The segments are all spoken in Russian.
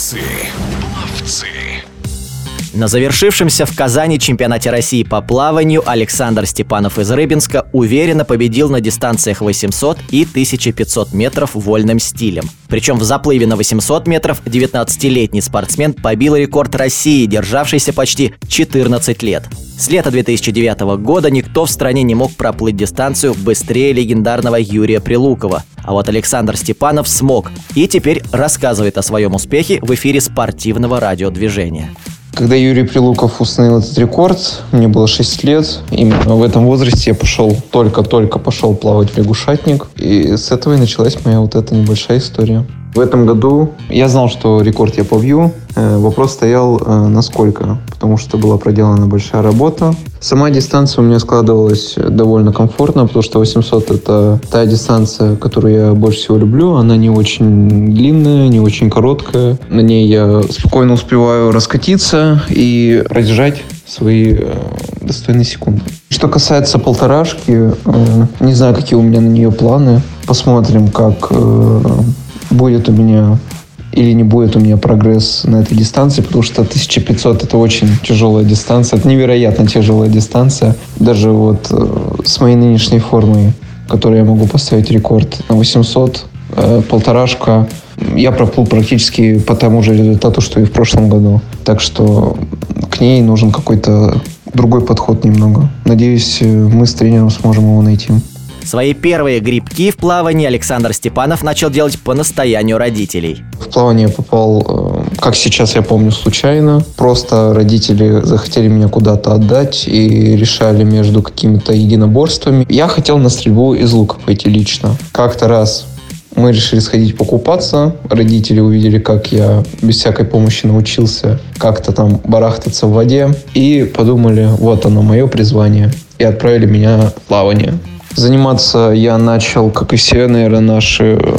Пловцы. Пловцы. На завершившемся в Казани чемпионате России по плаванию Александр Степанов из Рыбинска уверенно победил на дистанциях 800 и 1500 метров вольным стилем. Причем в заплыве на 800 метров 19-летний спортсмен побил рекорд России, державшийся почти 14 лет. С лета 2009 года никто в стране не мог проплыть дистанцию быстрее легендарного Юрия Прилукова. А вот Александр Степанов смог и теперь рассказывает о своем успехе в эфире спортивного радиодвижения. Когда Юрий Прилуков установил этот рекорд, мне было 6 лет. Именно в этом возрасте я пошел, только-только пошел плавать в лягушатник. И с этого и началась моя вот эта небольшая история. В этом году я знал, что рекорд я побью. Э, вопрос стоял, э, насколько, потому что была проделана большая работа. Сама дистанция у меня складывалась довольно комфортно, потому что 800 — это та дистанция, которую я больше всего люблю. Она не очень длинная, не очень короткая. На ней я спокойно успеваю раскатиться и продержать свои э, достойные секунды. Что касается полторашки, не знаю, какие у меня на нее планы. Посмотрим, как будет у меня или не будет у меня прогресс на этой дистанции, потому что 1500 это очень тяжелая дистанция, это невероятно тяжелая дистанция. Даже вот э, с моей нынешней формой, которой я могу поставить рекорд на 800, э, полторашка, я проплыл практически по тому же результату, что и в прошлом году. Так что к ней нужен какой-то другой подход немного. Надеюсь, э, мы с тренером сможем его найти. Свои первые грибки в плавании Александр Степанов начал делать по настоянию родителей. В плавание попал, э, как сейчас я помню, случайно. Просто родители захотели меня куда-то отдать и решали между какими-то единоборствами. Я хотел на стрельбу из лука пойти лично. Как-то раз мы решили сходить покупаться. Родители увидели, как я без всякой помощи научился как-то там барахтаться в воде. И подумали, вот оно, мое призвание. И отправили меня в плавание. Заниматься я начал, как и все, наверное, наши э,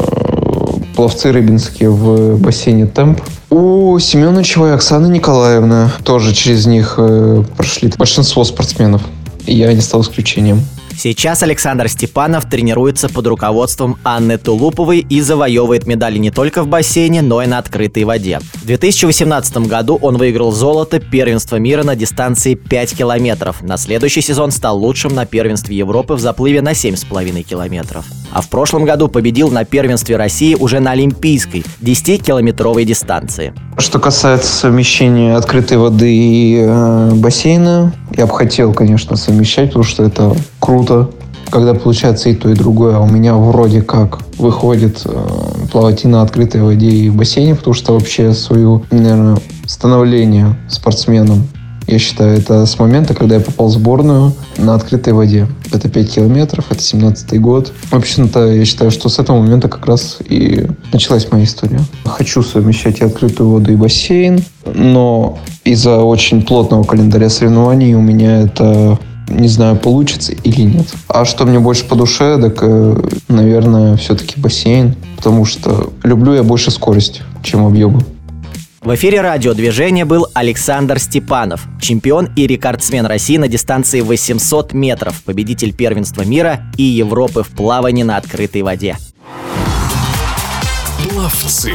пловцы рыбинские в бассейне «Темп». У Семеновичева и Оксаны Николаевны тоже через них э, прошли большинство спортсменов. Я не стал исключением. Сейчас Александр Степанов тренируется под руководством Анны Тулуповой и завоевывает медали не только в бассейне, но и на открытой воде. В 2018 году он выиграл золото первенства мира на дистанции 5 километров. На следующий сезон стал лучшим на первенстве Европы в заплыве на 7,5 километров. А в прошлом году победил на первенстве России уже на олимпийской 10-километровой дистанции. Что касается совмещения открытой воды и э, бассейна, я бы хотел, конечно, совмещать, потому что это круто, когда получается и то, и другое. А у меня вроде как выходит э, плавать и на открытой воде, и в бассейне, потому что вообще свою, наверное, становление спортсменом я считаю, это с момента, когда я попал в сборную на открытой воде. Это 5 километров, это 17-й год. В общем-то, я считаю, что с этого момента как раз и началась моя история. Хочу совмещать и открытую воду, и бассейн, но из-за очень плотного календаря соревнований у меня это не знаю, получится или нет. А что мне больше по душе, так, э, наверное, все-таки бассейн, потому что люблю я больше скорость, чем объемы. В эфире радиодвижения был Александр Степанов, чемпион и рекордсмен России на дистанции 800 метров, победитель первенства мира и Европы в плавании на открытой воде. Пловцы.